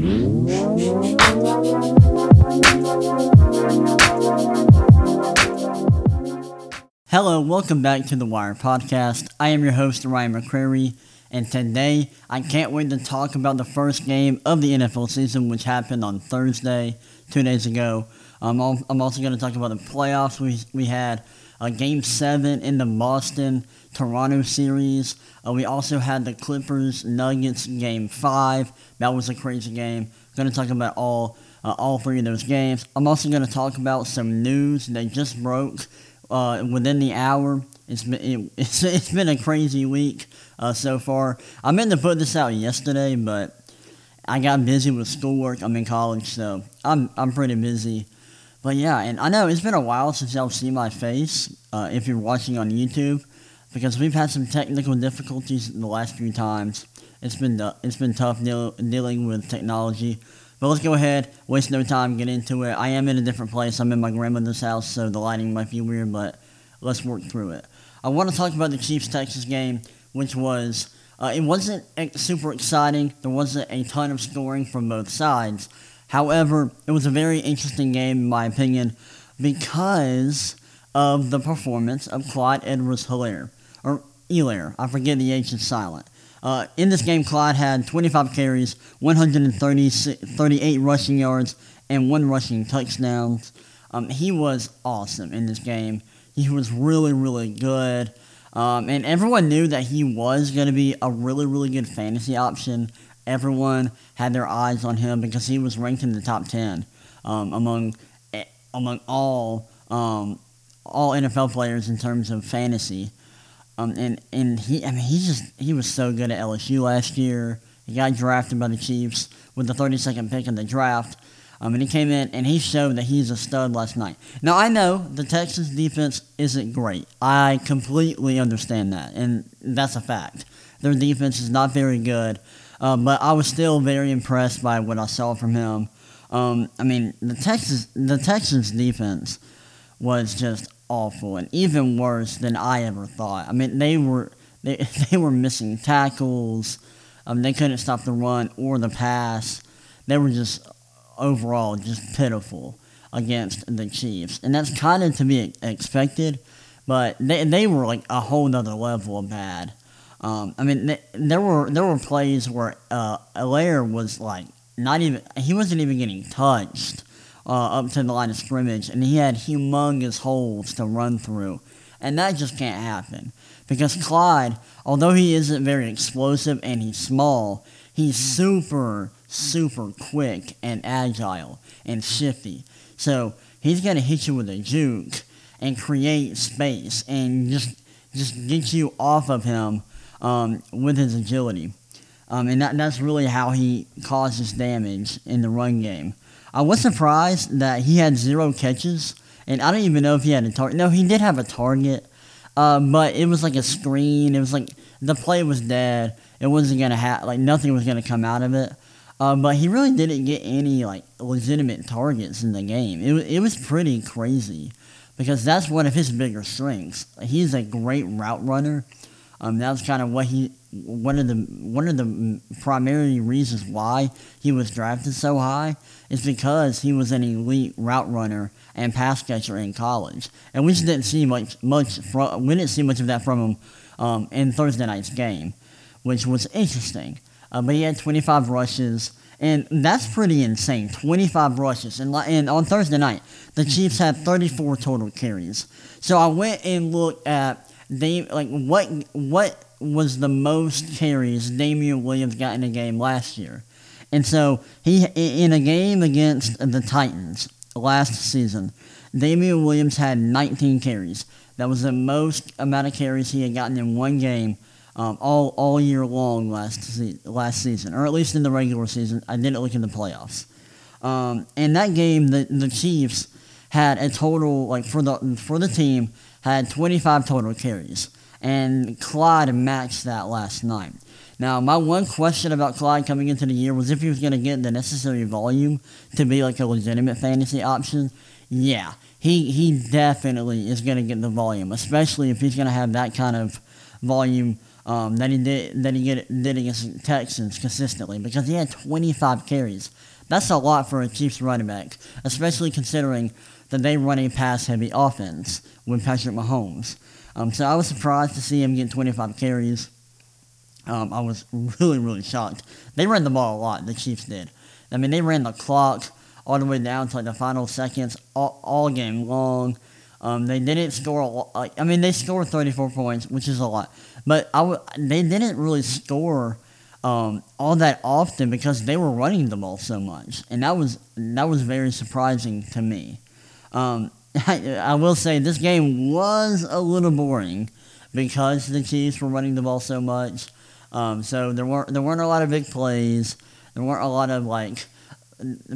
Hello, welcome back to the Wire Podcast. I am your host, Ryan McCrary, and today I can't wait to talk about the first game of the NFL season, which happened on Thursday, two days ago. Um, I'm also going to talk about the playoffs we, we had, uh, Game 7 in the Boston Toronto series. Uh, we also had the Clippers Nuggets Game 5. That was a crazy game. Going to talk about all, uh, all three of those games. I'm also going to talk about some news that just broke uh, within the hour. It's been, it, it's, it's been a crazy week uh, so far. I meant to put this out yesterday, but I got busy with schoolwork. I'm in college, so I'm, I'm pretty busy. But yeah, and I know it's been a while since y'all seen my face uh, if you're watching on YouTube, because we've had some technical difficulties the last few times. It's been uh, it's been tough deal, dealing with technology. But let's go ahead, waste no time, get into it. I am in a different place. I'm in my grandmother's house, so the lighting might be weird, but let's work through it. I want to talk about the Chiefs Texas game, which was uh, it wasn't super exciting. There wasn't a ton of scoring from both sides. However, it was a very interesting game, in my opinion, because of the performance of Clyde Edwards Helaire. Or Elaire. I forget the H is silent. Uh, in this game, Clyde had 25 carries, 138 rushing yards, and one rushing touchdown. Um, he was awesome in this game. He was really, really good. Um, and everyone knew that he was going to be a really, really good fantasy option. Everyone had their eyes on him because he was ranked in the top 10 um, among eh, among all um, all NFL players in terms of fantasy. Um, and and he, I mean, he just he was so good at LSU last year. He got drafted by the Chiefs with the 32nd pick in the draft. Um, and he came in and he showed that he's a stud last night. Now I know the Texas defense isn't great. I completely understand that, and that's a fact. Their defense is not very good, uh, but I was still very impressed by what I saw from him. Um, I mean, the Texas the Texans defense was just awful and even worse than I ever thought. I mean, they were they, they were missing tackles. Um, they couldn't stop the run or the pass. They were just overall just pitiful against the Chiefs, and that's kind of to be expected. But they they were like a whole nother level of bad. Um, I mean, they, there were there were plays where uh, Elaire was like not even he wasn't even getting touched uh, up to the line of scrimmage, and he had humongous holes to run through. And that just can't happen. Because Clyde, although he isn't very explosive and he's small, he's super, super quick and agile and shifty. So he's going to hit you with a juke and create space and just just get you off of him um, with his agility. Um, and that, that's really how he causes damage in the run game. I was surprised that he had zero catches, and I don't even know if he had a target. No, he did have a target, uh, but it was like a screen. It was like the play was dead. It wasn't gonna have like nothing was gonna come out of it. Uh, but he really didn't get any like legitimate targets in the game. It it was pretty crazy because that's one of his bigger strengths. He's a great route runner. Um, was kind of what he one of the one of the primary reasons why he was drafted so high is because he was an elite route runner and pass catcher in college, and we just didn't see much much from, we didn't see much of that from him um, in Thursday night's game, which was interesting. Uh, but he had 25 rushes, and that's pretty insane. 25 rushes, and, and on Thursday night, the Chiefs had 34 total carries. So I went and looked at they like what what was the most carries Damien Williams got in a game last year. And so he in a game against the Titans last season, Damien Williams had 19 carries. That was the most amount of carries he had gotten in one game um, all all year long last se- last season, or at least in the regular season. I didn't look in the playoffs. Um, in that game, the the Chiefs had a total like for the for the team had 25 total carries and Clyde matched that last night. Now, my one question about Clyde coming into the year was if he was going to get the necessary volume to be like a legitimate fantasy option. Yeah, he he definitely is going to get the volume, especially if he's going to have that kind of volume um, that he did that he did against Texans consistently because he had 25 carries. That's a lot for a Chiefs running back, especially considering that they run a pass heavy offense with Patrick Mahomes. Um, so I was surprised to see him get 25 carries. Um, I was really, really shocked. They ran the ball a lot, the Chiefs did. I mean, they ran the clock all the way down to like the final seconds all, all game long. Um, they didn't score a lot. I mean, they scored 34 points, which is a lot. But I w- they didn't really score um, all that often because they were running the ball so much, and that was that was very surprising to me. Um, I, I will say this game was a little boring because the Chiefs were running the ball so much. Um, so there weren't there weren't a lot of big plays. There weren't a lot of like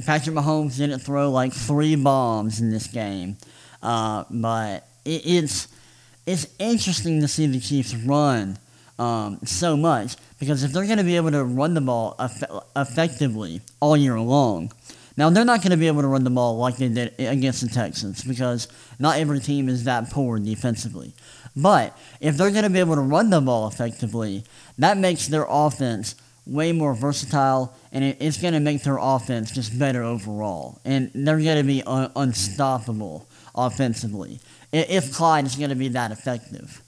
Patrick Mahomes didn't throw like three bombs in this game. Uh, but it, it's it's interesting to see the Chiefs run um, so much because if they're going to be able to run the ball eff- effectively all year long, now they're not going to be able to run the ball like they did against the Texans because not every team is that poor defensively. But if they're going to be able to run the ball effectively, that makes their offense way more versatile and it's going to make their offense just better overall. And they're going to be un- unstoppable offensively if Clyde is going to be that effective.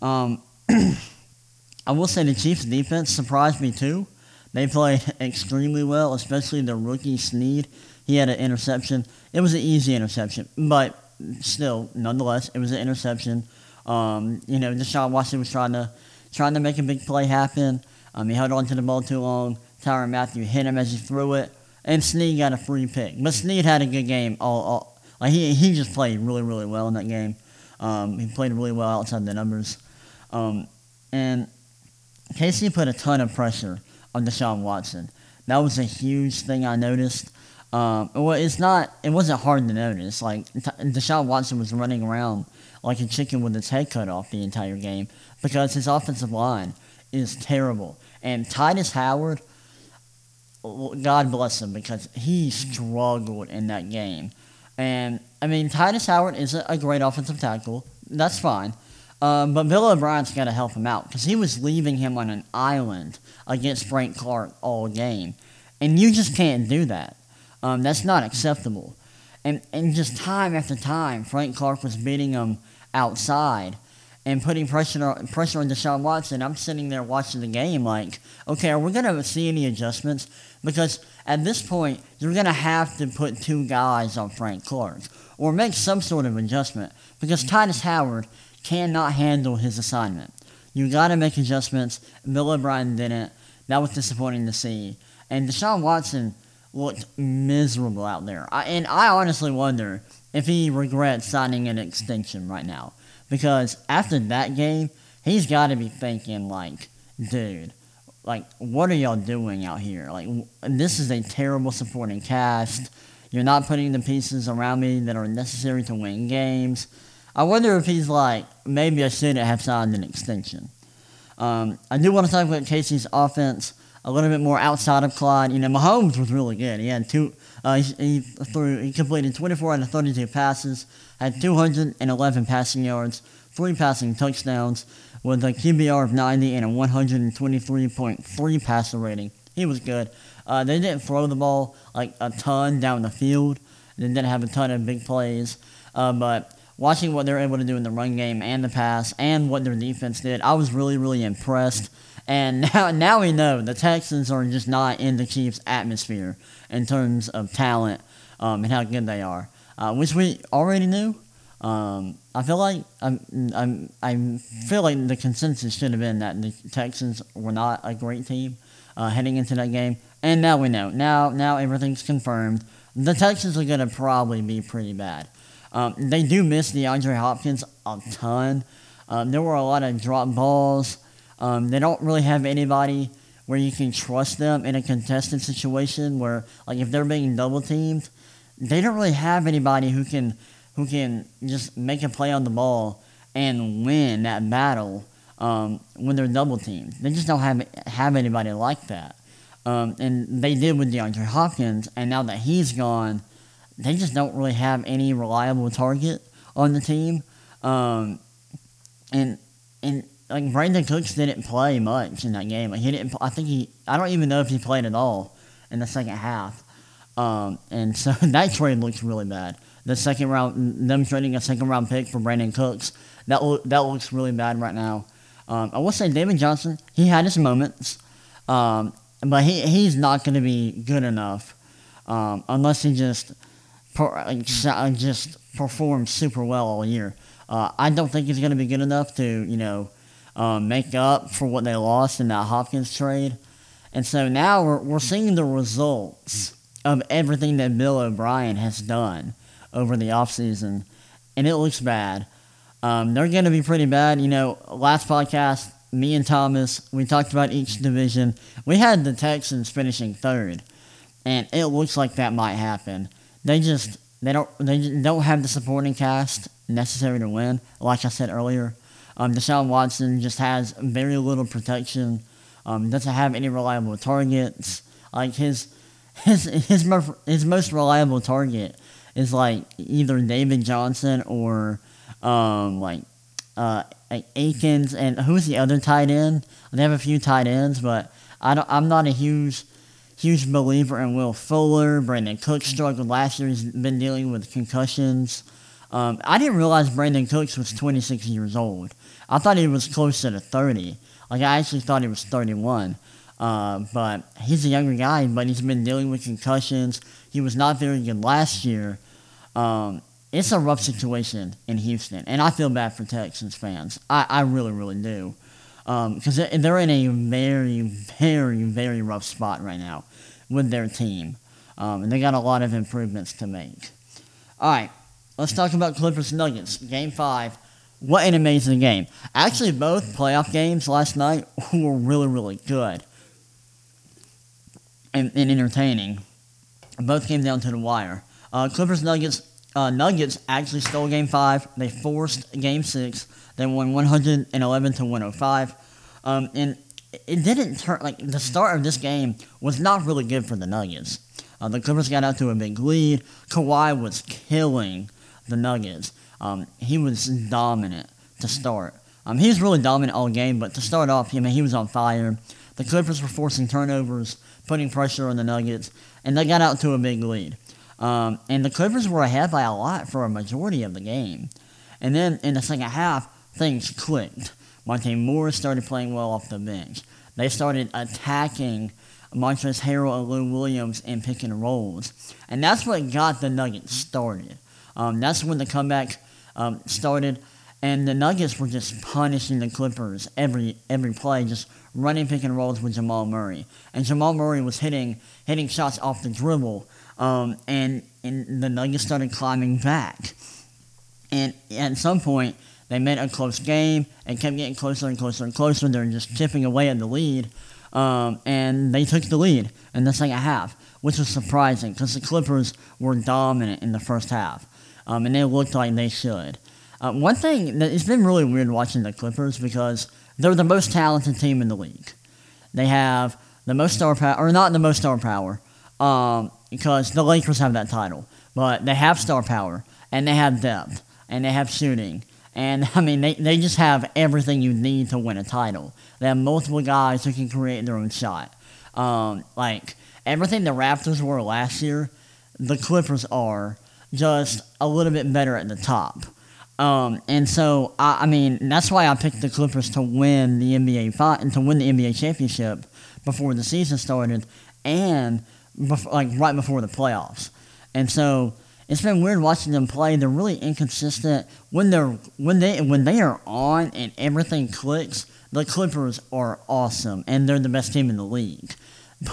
Um, I will say the Chiefs' defense surprised me too. They played extremely well, especially the rookie Sneed. He had an interception. It was an easy interception, but still, nonetheless, it was an interception. Um, you know, Deshaun Watson was trying to trying to make a big play happen. Um, he held on to the ball too long. Tyrann Mathieu hit him as he threw it, and Sneed got a free pick. But Sneed had a good game all, all like he he just played really really well in that game. Um, he played really well outside the numbers, um, and KC put a ton of pressure on Deshaun Watson. That was a huge thing I noticed. Um, well, it's not. It wasn't hard to notice. Like Deshaun Watson was running around like a chicken with its head cut off the entire game because his offensive line is terrible. And Tytus Howard, God bless him because he struggled in that game. And I mean, Tytus Howard is a, great offensive tackle. That's fine. Um, but Bill O'Brien's got to help him out because he was leaving him on an island against Frank Clark all game. And you just can't do that. Um, that's not acceptable. And, and just time after time, Frank Clark was beating him outside and putting pressure pressure on Deshaun Watson. I'm sitting there watching the game like, okay, are we going to see any adjustments? Because at this point, you're going to have to put two guys on Frank Clark or make some sort of adjustment because Tytus Howard cannot handle his assignment. You got to make adjustments. Bill O'Brien didn't. That was disappointing to see. And Deshaun Watson looked miserable out there. I, and I honestly wonder if he regrets signing an extension right now. Because after that game, he's got to be thinking, like, dude, like, what are y'all doing out here? Like, this is a terrible supporting cast. You're not putting the pieces around me that are necessary to win games. I wonder if he's like, maybe I shouldn't have signed an extension. Um, I do want to talk about KC's offense a little bit more outside of Clyde. You know, Mahomes was really good. He had two. Uh, he, he threw. He completed 24 out of 32 passes, had 211 passing yards, three passing touchdowns, with a QBR of 90 and a 123.3 passer rating. He was good. Uh, they didn't throw the ball like a ton down the field. They didn't have a ton of big plays, uh, but watching what they're able to do in the run game and the pass and what their defense did, I was really, really impressed. And now, now we know the Texans are just not in the Chiefs' atmosphere in terms of talent um, and how good they are, uh, which we already knew. Um, I feel like I'm, I'm, I feel like the consensus should have been that the Texans were not a great team uh, heading into that game, and now we know. Now, now everything's confirmed. The Texans are going to probably be pretty bad. Um, they do miss DeAndre Hopkins a ton. Um, there were a lot of drop balls. Um, they don't really have anybody where you can trust them in a contested situation where, like, if they're being double teamed, they don't really have anybody who can who can just make a play on the ball and win that battle um, when they're double teamed. They just don't have have anybody like that. Um, and they did with DeAndre Hopkins, and now that he's gone, they just don't really have any reliable target on the team. Um, and and like Brandin Cooks didn't play much in that game. Like he didn't. I think he. I don't even know if he played at all in the second half. Um, and so that trade looks really bad. The second round, them trading a second round pick for Brandin Cooks, that lo- that looks really bad right now. Um, I will say David Johnson, he had his moments, um, but he he's not going to be good enough um, unless he just per, just performs super well all year. Uh, I don't think he's going to be good enough to you know um, make up for what they lost in that Hopkins trade. And so now we're, we're seeing the results of everything that Bill O'Brien has done over the offseason, and it looks bad. Um, they're going to be pretty bad. You know, last podcast, me and Thomas, we talked about each division. We had the Texans finishing third, and it looks like that might happen. They just they don't they don't have the supporting cast necessary to win. Like I said earlier, um, Deshaun Watson just has very little protection. Um, doesn't have any reliable targets. Like his his his most his most reliable target is like either David Johnson or um, like uh, like Akins and who's the other tight end? They have a few tight ends, but I don't. I'm not a huge huge believer in Will Fuller. Brandin Cook struggled last year. He's been dealing with concussions. Um, I didn't realize Brandin Cooks was 26 years old. I thought he was closer to 30. Like I actually thought he was 31. Uh, but he's a younger guy, but he's been dealing with concussions. He was not very good last year. Um, it's a rough situation in Houston, and I feel bad for Texans fans. I, I really, really do. Because um, they're in a very, very, very rough spot right now with their team. Um, and they got a lot of improvements to make. All right, let's talk about Clippers Nuggets. Game 5. What an amazing game. Actually, both playoff games last night were really, really good and, and entertaining. Both came down to the wire. Uh, Clippers Nuggets uh, Nuggets actually stole Game Five. They forced Game Six. They won 111 to 105. Um, and it didn't turn like the start of this game was not really good for the Nuggets. Uh, the Clippers got out to a big lead. Kawhi was killing the Nuggets. Um, he was dominant to start. Um, he was really dominant all game, but to start off, I mean, he was on fire. The Clippers were forcing turnovers, putting pressure on the Nuggets, and they got out to a big lead. Um, and the Clippers were ahead by a lot for a majority of the game. And then in the second half, things clicked. Monte Moore started playing well off the bench. They started attacking Montrezl Harrell and Lou Williams in pick and rolls. And that's what got the Nuggets started. Um, that's when the comeback um, started. And the Nuggets were just punishing the Clippers every every play, just running pick and rolls with Jamal Murray. And Jamal Murray was hitting hitting shots off the dribble um, and, and the Nuggets started climbing back. And at some point, they made a close game and kept getting closer and closer and closer. They're just chipping away at the lead. Um, and they took the lead in the second half, which was surprising because the Clippers were dominant in the first half. Um, and they looked like they should. Uh, one thing that it's been really weird watching the Clippers because they're the most talented team in the league. They have the most star power, or not the most star power, um, because the Lakers have that title. But they have star power, and they have depth, and they have shooting. And, I mean, they, they just have everything you need to win a title. They have multiple guys who can create their own shot. Um, like, everything the Raptors were last year, the Clippers are just a little bit better at the top. Um, and so, I, I, mean, that's why I picked the Clippers to win the NBA fight and to win the NBA championship before the season started, and like right before the playoffs. And so it's been weird watching them play. They're really inconsistent when they're when they when they are on and everything clicks. The Clippers are awesome and they're the best team in the league.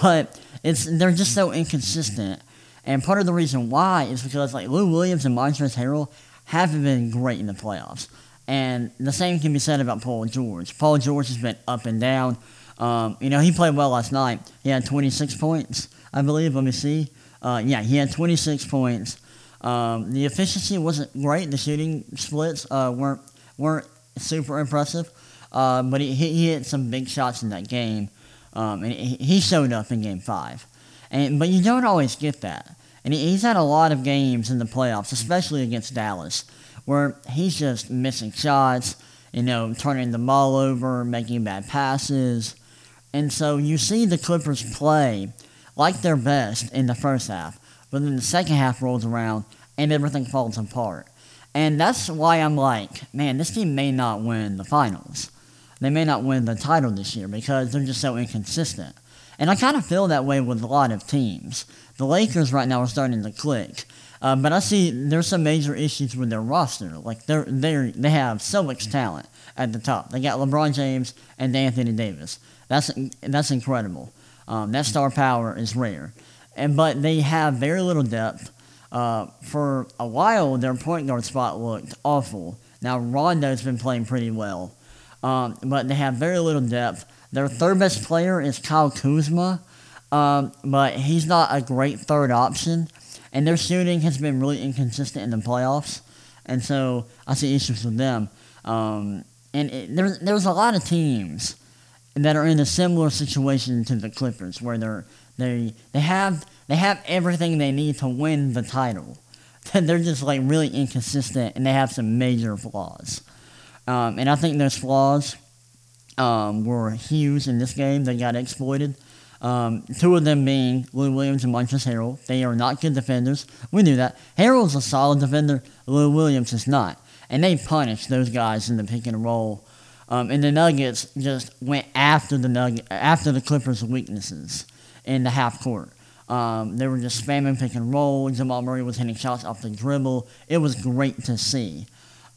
But it's they're just so inconsistent. And part of the reason why is because like Lou Williams and Montrezl Harrell haven't been great in the playoffs. And the same can be said about Paul George. Paul George has been up and down. Um, you know, he played well last night. He had 26 points. I believe. Let me see. Uh, yeah, he had 26 points. Um, the efficiency wasn't great. The shooting splits uh, weren't weren't super impressive, uh, but he, he hit some big shots in that game, um, and he, he showed up in Game Five. And but you don't always get that. And he's had a lot of games in the playoffs, especially against Dallas, where he's just missing shots. you know, turning the ball over, making bad passes. And so you see the Clippers play like their best in the first half, but then the second half rolls around and everything falls apart. And that's why I'm like, man, this team may not win the finals. They may not win the title this year because they're just so inconsistent. And I kind of feel that way with a lot of teams. The Lakers right now are starting to click. Uh, but I see there's some major issues with their roster. Like they're they they have so much talent at the top. They got LeBron James and Anthony Davis. That's that's incredible. Um, that star power is rare, and but they have very little depth. Uh, for a while, their point guard spot looked awful. Now Rondo's been playing pretty well, um, but they have very little depth. Their third best player is Kyle Kuzma, um, but he's not a great third option and their shooting has been really inconsistent in the playoffs, and so I see issues with them. Um, and it, there's there's a lot of teams that are in a similar situation to the Clippers, where they're they they have they have everything they need to win the title. they're just like really inconsistent, and they have some major flaws. Um, and I think those flaws um, were huge in this game. They got exploited. Um, two of them being Lou Williams and Montrezl Harrell. They are not good defenders. We knew that. Harrell's a solid defender. Lou Williams is not. And they punished those guys in the pick and roll. Um, and the Nuggets just went after the Nugget, after the Clippers' weaknesses in the half court. Um, they were just spamming pick and roll. Jamal Murray was hitting shots off the dribble. It was great to see.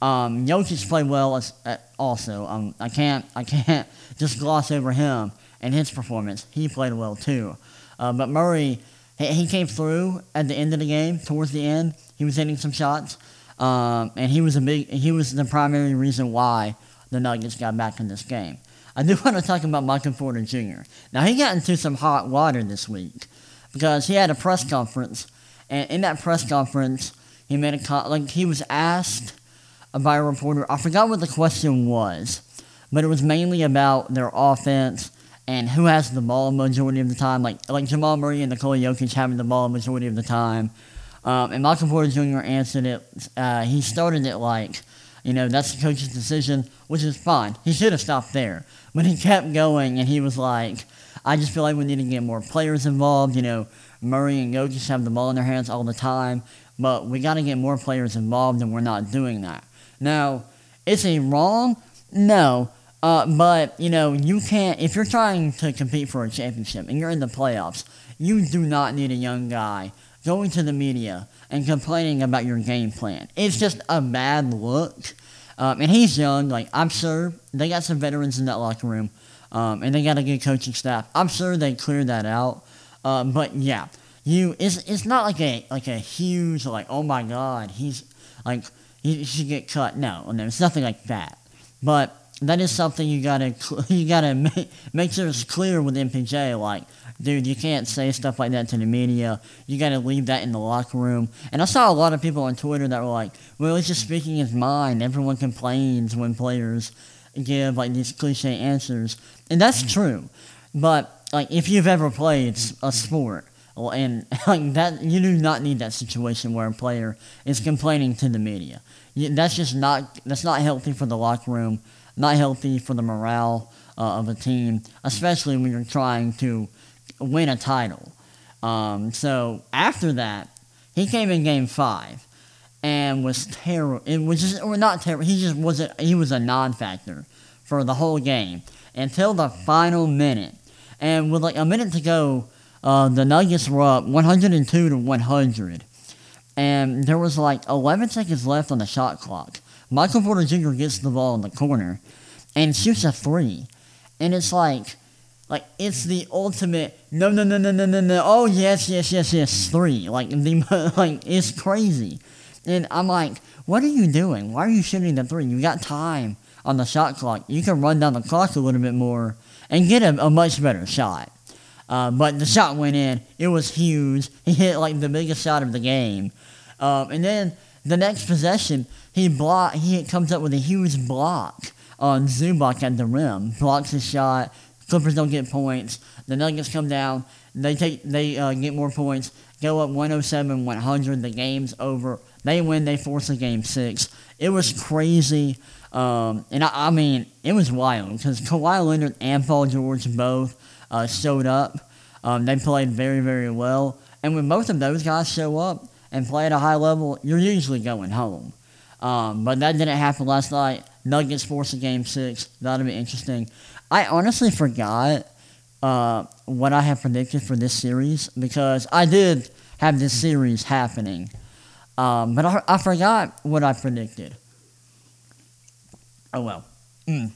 Um, Jokic played well as, uh, also. Um, I can't I can't just gloss over him and his performance. He played well too. Uh, but Murray, he, he, came through at the end of the game. Towards the end, he was hitting some shots, um, and he was a big. He was the primary reason why the Nuggets got back in this game. I do want to talk about Michael Porter Jr. Now he got into some hot water this week because he had a press conference, and in that press conference, he made a like he was asked by a reporter. I forgot what the question was, but it was mainly about their offense and who has the ball majority of the time. Like like Jamal Murray and Nikola Jokic having the ball majority of the time. Um, and Michael Porter Jr. answered it. Uh, he started it like, you know, that's the coach's decision, which is fine. He should have stopped there. But he kept going, and he was like, I just feel like we need to get more players involved. You know, Murray and Jokic have the ball in their hands all the time, but we got to get more players involved, and we're not doing that. Now, is he wrong? No, uh, but, you know, you can't, if you're trying to compete for a championship and you're in the playoffs, you do not need a young guy going to the media and complaining about your game plan. It's just a bad look. Um, and he's young. Like, I'm sure they got some veterans in that locker room, um, and they got a good coaching staff. I'm sure they cleared that out. Uh, but yeah, you it's it's not like a like a huge like oh my god he's like he should get cut. No, no, it's nothing like that. But that is something you gotta you gotta make, make sure it's clear with MPJ. Like, dude, you can't say stuff like that to the media. You gotta leave that in the locker room. And I saw a lot of people on Twitter that were like, "Well, he's just speaking his mind." Everyone complains when players give like these cliche answers, and that's true. But like, if you've ever played a sport, and like that, you do not need that situation where a player is complaining to the media. That's just not that's not healthy for the locker room not healthy for the morale uh, of a team, especially when you're trying to win a title. Um, so after that, he came in game five and was terrible. It was just, or not terrible. He just wasn't. He was a non-factor for the whole game until the final minute. And with like a minute to go, uh, the Nuggets were up 102 to 100, and there was like 11 seconds left on the shot clock. Michael Porter Jr. gets the ball in the corner and shoots a three. And it's like, like it's the ultimate no no no no no no no. Oh yes yes yes yes three. Like the like it's crazy, and I'm like what are you doing? Why are you shooting the three? You got time on the shot clock. You can run down the clock a little bit more and get a, a much better shot, uh, but the shot went in it was huge he hit like the biggest shot of the game, um, and then the next possession he block. He comes up with a huge block on Zubac at the rim. Blocks his shot. Clippers don't get points. The Nuggets come down. They take. They uh, get more points. Go up 107, 100. The game's over. They win. They force a game six. It was crazy. Um, and I, I, mean, it was wild because Kawhi Leonard and Paul George both uh, showed up. Um, they played very, very well. And when both of those guys show up and play at a high level, you're usually going home. Um, but that didn't happen last night. Nuggets forced a game six. That'll be interesting. I honestly forgot uh, what I had predicted for this series because I did have this series happening. Um, but I, I forgot what I predicted. Oh well. Mm.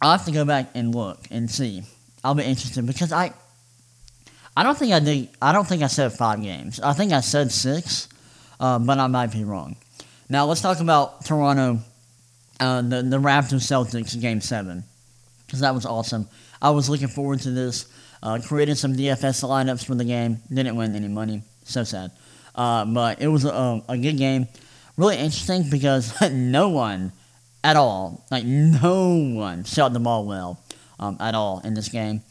I'll have to go back and look and see. I'll be interested because I I don't think I did I don't think I said five games. I think I said six, uh, but I might be wrong. Now let's talk about Toronto, uh, the the Raptors Celtics game seven, because that was awesome. I was looking forward to this. Uh, created some DFS lineups for the game. Didn't win any money. So sad. Uh, but it was a, a good game. Really interesting because no one at all, like no one, shot the ball well um, at all in this game.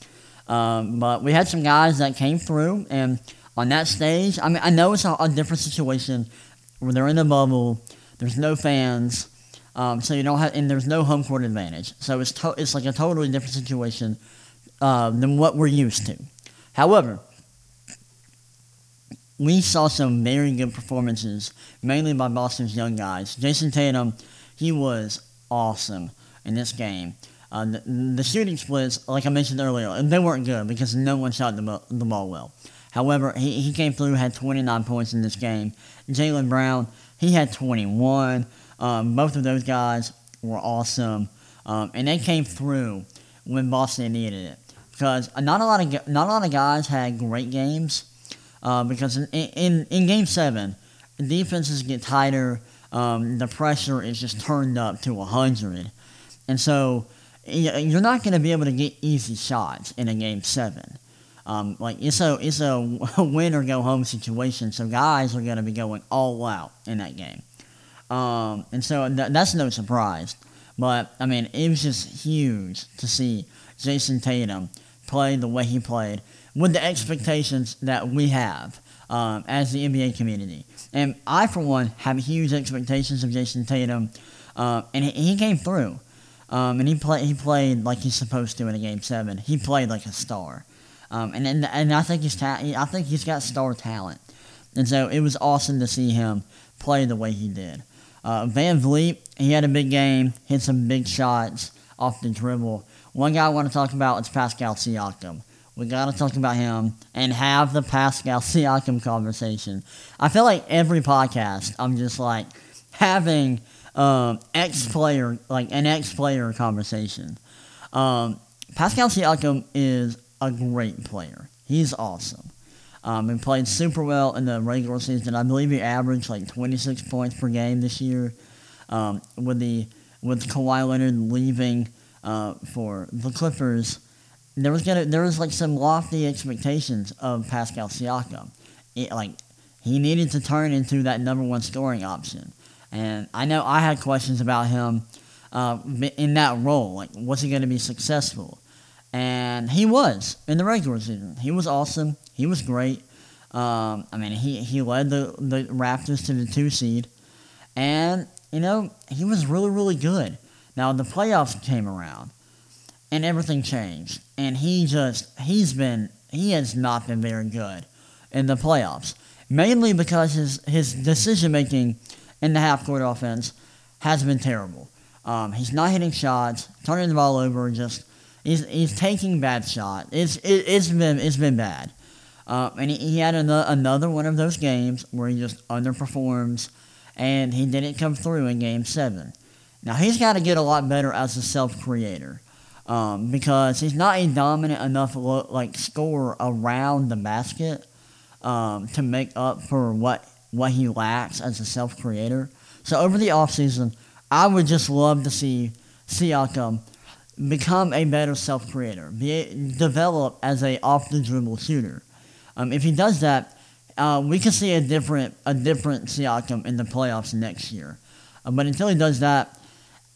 Um, but we had some guys that came through, and on that stage, I mean, I know it's a, a different situation when they're in a bubble, there's no fans, um, so you don't have, and there's no home court advantage. So it's to, it's like a totally different situation uh, than what we're used to. However, we saw some very good performances, mainly by Boston's young guys. Jayson Tatum, he was awesome in this game. Uh, the, shooting splits, like I mentioned earlier, they weren't good because no one shot the, the ball well. However, he, he came through, had 29 points in this game. Jaylen Brown, he had 21. Um, both of those guys were awesome, um, and they came through when Boston needed it. Because not a lot of not a lot of guys had great games. Uh, because in, in in Game Seven, defenses get tighter. Um, the pressure is just turned up to 100, and so you're not going to be able to get easy shots in a game seven. Um, like it's a it's a win or go home situation. So guys are going to be going all out in that game, um, and so th- that's no surprise. But I mean, it was just huge to see Jayson Tatum play the way he played with the expectations that we have um, as the NBA community. And I, for one, have huge expectations of Jayson Tatum, uh, and he, he, came through. Um, and he played he played like he's supposed to in a game seven. He played like a star. Um, and, and and I think he's ta- I think he's got star talent, and so it was awesome to see him play the way he did. Uh, VanVleet, he had a big game, hit some big shots off the dribble. One guy I want to talk about is Pascal Siakam. We got to talk about him and have the Pascal Siakam conversation. I feel like every podcast, I'm just like having um, ex player, like an ex player conversation. Um, Pascal Siakam is a great player. He's awesome. Um, he played super well in the regular season. I believe he averaged like 26 points per game this year. Um, with the with Kawhi Leonard leaving uh, for the Clippers, there was gonna there was like some lofty expectations of Pascal Siakam. It, like he needed to turn into that number one scoring option, and I know I had questions about him uh, in that role. Like, was he going to be successful? and he was in the regular season. He was awesome. He was great. Um, I mean, he, he led the, the Raptors to the two seed, and you know he was really really good. Now the playoffs came around, and everything changed, and he just he's been he has not been very good in the playoffs, mainly because his his decision making in the half court offense has been terrible. Um, he's not hitting shots, turning the ball over, just He's, he's taking bad shots. It's it, has been it's been bad. Uh, and he, he had another, another one of those games where he just underperforms, and he didn't come through in Game Seven. Now he's got to get a lot better as a self creator. Um, because he's not a dominant enough like scorer around the basket um, to make up for what what he lacks as a self creator. So over the offseason, I would just love to see Siakam become a better self creator, be develop as a off the dribble shooter. Um, if he does that, uh, we can see a different a different Siakam in the playoffs next year. Uh, but until he does that,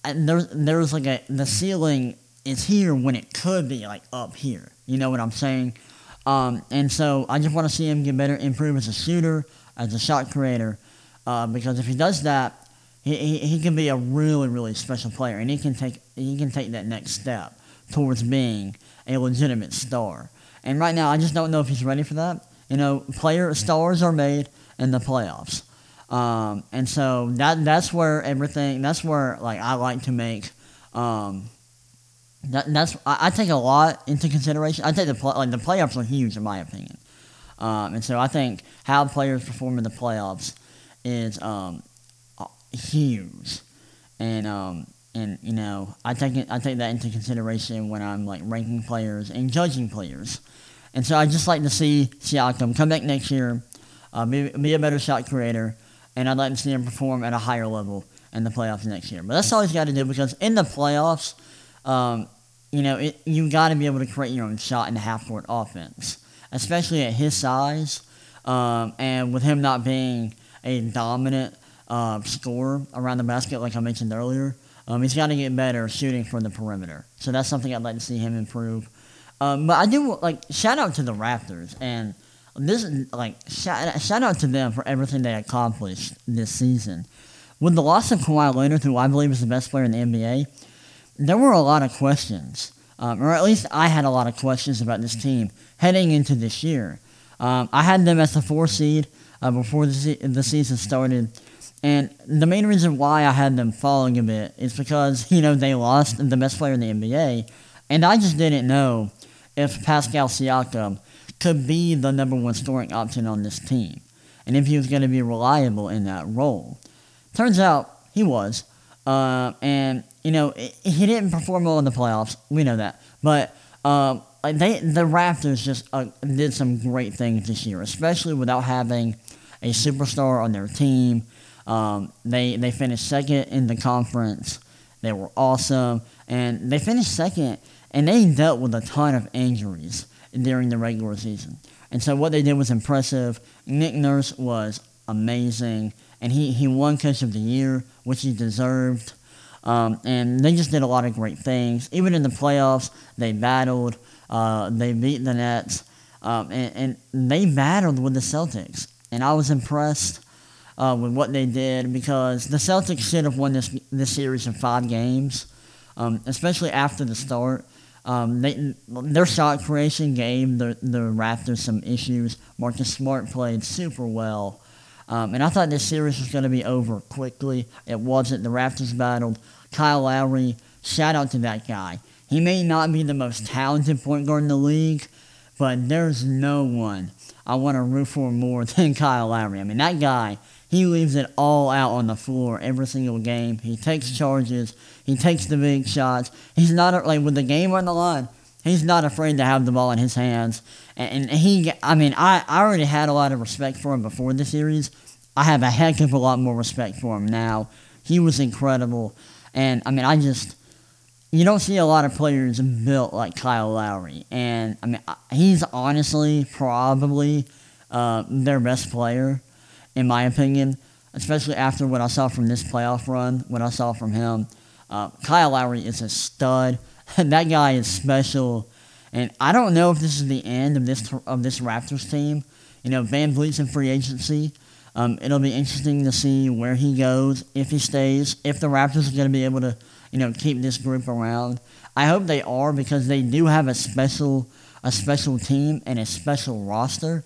there's there's like a the ceiling is here when it could be like up here. You know what I'm saying? Um, and so I just want to see him get better, improve as a shooter, as a shot creator, uh, because if he does that, he, he, he can be a really really special player, and he can take he can take that next step towards being a legitimate star. And right now, I just don't know if he's ready for that. You know, player stars are made in the playoffs, um, and so that that's where everything. That's where like I like to make. Um, that, that's I, I, take a lot into consideration. I take the like the playoffs are huge in my opinion, um, and so I think how players perform in the playoffs is um, huge, and um, and you know I take it, I take that into consideration when I'm like ranking players and judging players. And so I just like to see Siakam come back next year, uh, be, be a better shot creator, and I'd like to see him perform at a higher level in the playoffs next year. But that's all he's got to do because in the playoffs, um, you know, it, you got to be able to create your own shot in the half court offense, especially at his size, um, and with him not being a dominant uh, scorer around the basket like I mentioned earlier. Um, he's got to get better shooting from the perimeter. So that's something I'd like to see him improve. Um, but I do like shout out to the Raptors and this like shout, shout out to them for everything they accomplished this season. With the loss of Kawhi Leonard, who I believe is the best player in the NBA, there were a lot of questions, um, or at least I had a lot of questions about this team heading into this year. Um, I had them as the four seed uh, before the, se- the season started, and the main reason why I had them falling a bit is because you know they lost the best player in the NBA, and I just didn't know if Pascal Siakam could be the number one scoring option on this team, and if he was going to be reliable in that role. Turns out he was, uh, and you know he didn't perform well in the playoffs. We know that, but um, they the Raptors just uh, did some great things this year, especially without having a superstar on their team. Um, they they finished second in the conference. They were awesome, and they finished second and they dealt with a ton of injuries during the regular season. And so what they did was impressive. Nick Nurse was amazing, and he, he won Coach of the Year, which he deserved. Um, and they just did a lot of great things. Even in the playoffs, they battled. Uh, they beat the Nets, um, and, and, they battled with the Celtics. And I was impressed uh, with what they did because the Celtics should have won this this series in five games, um, especially after the start. Um, they, their shot creation gave the, the Raptors some issues. Marcus Smart played super well. Um, and I thought this series was going to be over quickly. It wasn't. The Raptors battled. Kyle Lowry, shout out to that guy. He may not be the most talented point guard in the league, but there's no one I want to root for more than Kyle Lowry. I mean, that guy he leaves it all out on the floor every single game. He takes charges. He takes the big shots. He's not like with the game on the line. He's not afraid to have the ball in his hands. And, and he, I mean, I, I already had a lot of respect for him before the series. I have a heck of a lot more respect for him now. He was incredible. And I mean, I just, you don't see a lot of players built like Kyle Lowry. And I mean, he's honestly probably uh, their best player in my opinion, especially after what I saw from this playoff run, what I saw from him. Uh, Kyle Lowry is a stud. that guy is special. And I don't know if this is the end of this of this Raptors team. You know, VanVleet's in free agency. Um, it'll be interesting to see where he goes, if he stays, if the Raptors are going to be able to, you know, keep this group around. I hope they are because they do have a special, a special team and a special roster.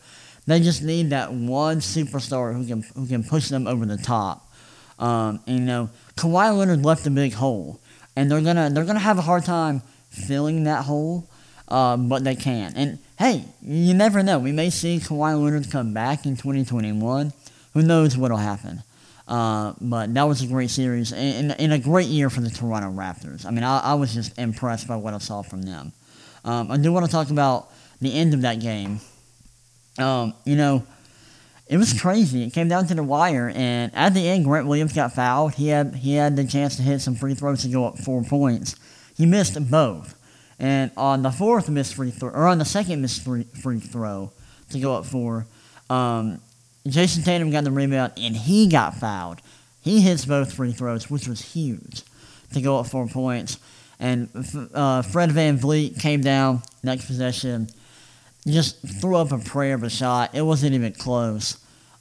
They just need that one superstar who can who can push them over the top. Um, and, you know, Kawhi Leonard left a big hole, and they're gonna they're gonna have a hard time filling that hole, uh, but they can. And hey, you never know. We may see Kawhi Leonard come back in 2021. Who knows what'll happen? Uh, but that was a great series and, and, a great year for the Toronto Raptors. I mean, I, I was just impressed by what I saw from them. Um, I do want to talk about the end of that game. Um, you know, it was crazy. It came down to the wire, and at the end, Grant Williams got fouled. He had he had the chance to hit some free throws to go up four points. He missed both, and on the fourth missed free throw, or on the second missed free, free throw to go up four, um, Jayson Tatum got the rebound, and he got fouled. He hits both free throws, which was huge, to go up four points. And uh, Fred VanVleet came down next possession just threw up a prayer of a shot. It wasn't even close,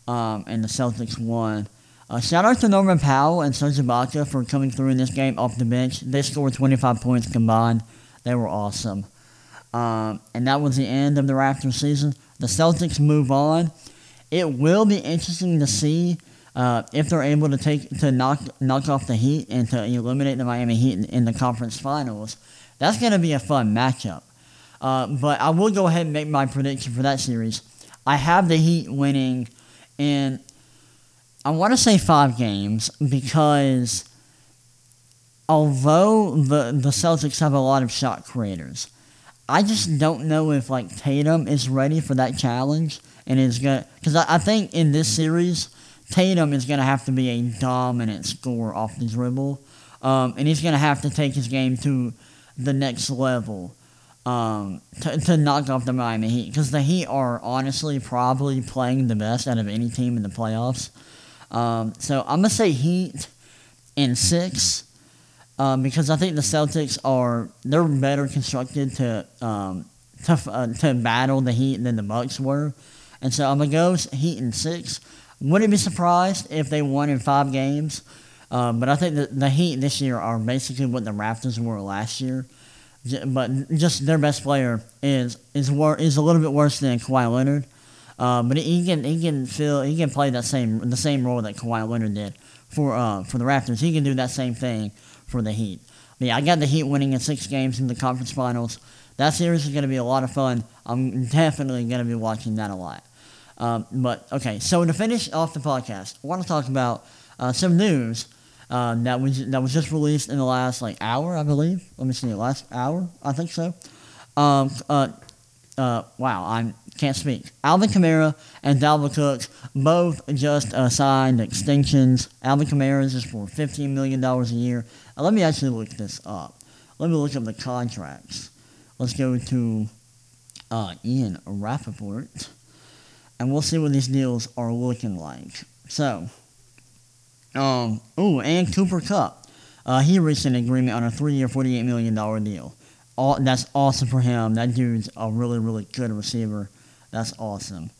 um, and the Celtics won. Uh, shout out to Norman Powell and Serge Ibaka for coming through in this game off the bench. They scored 25 points combined. They were awesome. Um, and that was the end of the Raptors season. The Celtics move on. It will be interesting to see uh, if they're able to take to knock knock off the Heat and to eliminate the Miami Heat in, in the conference finals. That's going to be a fun matchup. Uh, but I will go ahead and make my prediction for that series. I have the Heat winning in I want to say five games because although the the Celtics have a lot of shot creators, I just don't know if like Tatum is ready for that challenge and is gonna because I, I think in this series Tatum is gonna have to be a dominant scorer off the dribble, um, and he's gonna have to take his game to the next level um, to, to knock off the Miami Heat because the Heat are honestly probably playing the best out of any team in the playoffs. Um, so I'm gonna say Heat in six um, because I think the Celtics are they're better constructed to um, to uh, to battle the Heat than the Bucks were, and so I'm gonna go Heat in six. Wouldn't be surprised if they won in five games, uh, but I think the, the Heat this year are basically what the Raptors were last year. But just their best player is is wor- is a little bit worse than Kawhi Leonard. Uh, but he can he can feel he can play that same the same role that Kawhi Leonard did for uh, for the Raptors. He can do that same thing for the Heat. But yeah, I got the Heat winning in six games in the conference finals. That series is going to be a lot of fun. I'm definitely going to be watching that a lot. Um, but okay, so to finish off the podcast, I want to talk about uh, some news uh, that was that was just released in the last like hour, I believe. Let me see, the last hour, I think so. Um, uh, uh, wow, I'm can't speak. Alvin Kamara and Dalvin Cook both just uh, signed extensions. Alvin Kamara's is for $15 million a year. Now, let me actually look this up. Let me look up the contracts. Let's go to uh, Ian Rapoport, and we'll see what these deals are looking like. So, um, oh, and Cooper Kupp, Uh, he reached an agreement on a three-year, $48 million deal. All, that's awesome for him. That dude's a really, really good receiver. That's awesome.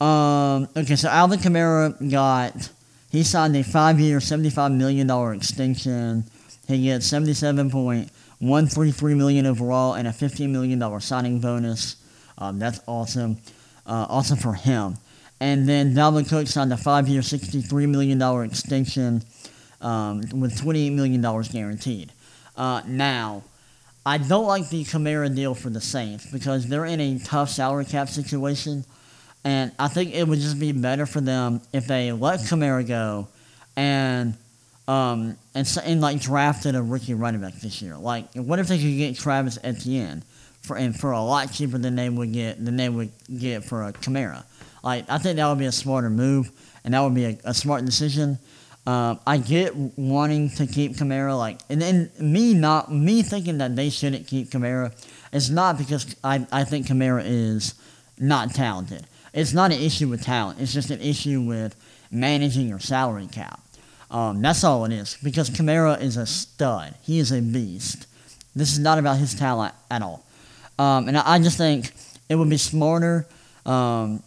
Um, okay, so Alvin Kamara got he signed a five-year, $75 million extension. He gets 77.133 million overall and a $15 million signing bonus. Um, that's awesome. Uh, awesome for him. And then Dalvin Cook signed a five-year, $63 million extension um, with $28 million guaranteed. Uh, now, I don't like the Kamara deal for the Saints because they're in a tough salary cap situation, and I think it would just be better for them if they let Kamara go, and um and, and like drafted a rookie running back this year. Like, what if they could get Travis Etienne for and for a lot cheaper than they would get than they would get for a Kamara? Like, I think that would be a smarter move, and that would be a, a smart decision. Um, I get wanting to keep Kamara, like, and then me not me thinking that they shouldn't keep Kamara. It's not because I, I think Kamara is not talented. It's not an issue with talent. It's just an issue with managing your salary cap. Um, that's all it is. Because Kamara is a stud. He is a beast. This is not about his talent at all. Um, and I, I, just think it would be smarter um,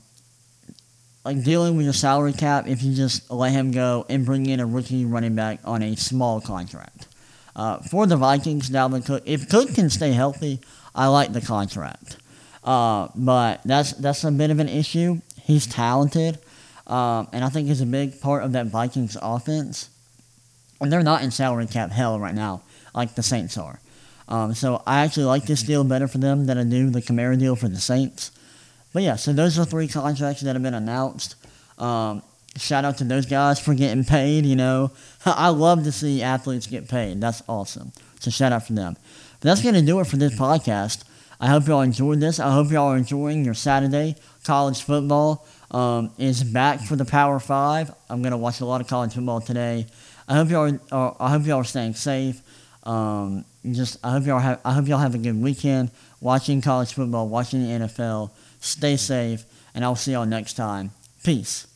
like dealing with your salary cap if you just let him go and bring in a rookie running back on a small contract. Uh, for the Vikings, Dalvin Cook, if Cook can stay healthy, I like the contract. Uh, but that's that's a bit of an issue. He's talented, um, and I think he's a big part of that Vikings offense. And they're not in salary cap hell right now, like the Saints are. Um, so I actually like this deal better for them than I do the Kamara deal for the Saints. But yeah, so those are three contracts that have been announced. Um, shout out to those guys for getting paid. You know, I love to see athletes get paid. That's awesome. So shout out for them. But that's to do it for this podcast. I hope y'all enjoyed this. I hope y'all are enjoying your Saturday. College football um, is back for the Power Five. I'm to watch a lot of college football today. I hope y'all are. I hope y'all are staying safe. Um, just I hope y'all have. I hope y'all have a good weekend watching college football, watching the NFL. Stay safe, and I'll see y'all next time. Peace.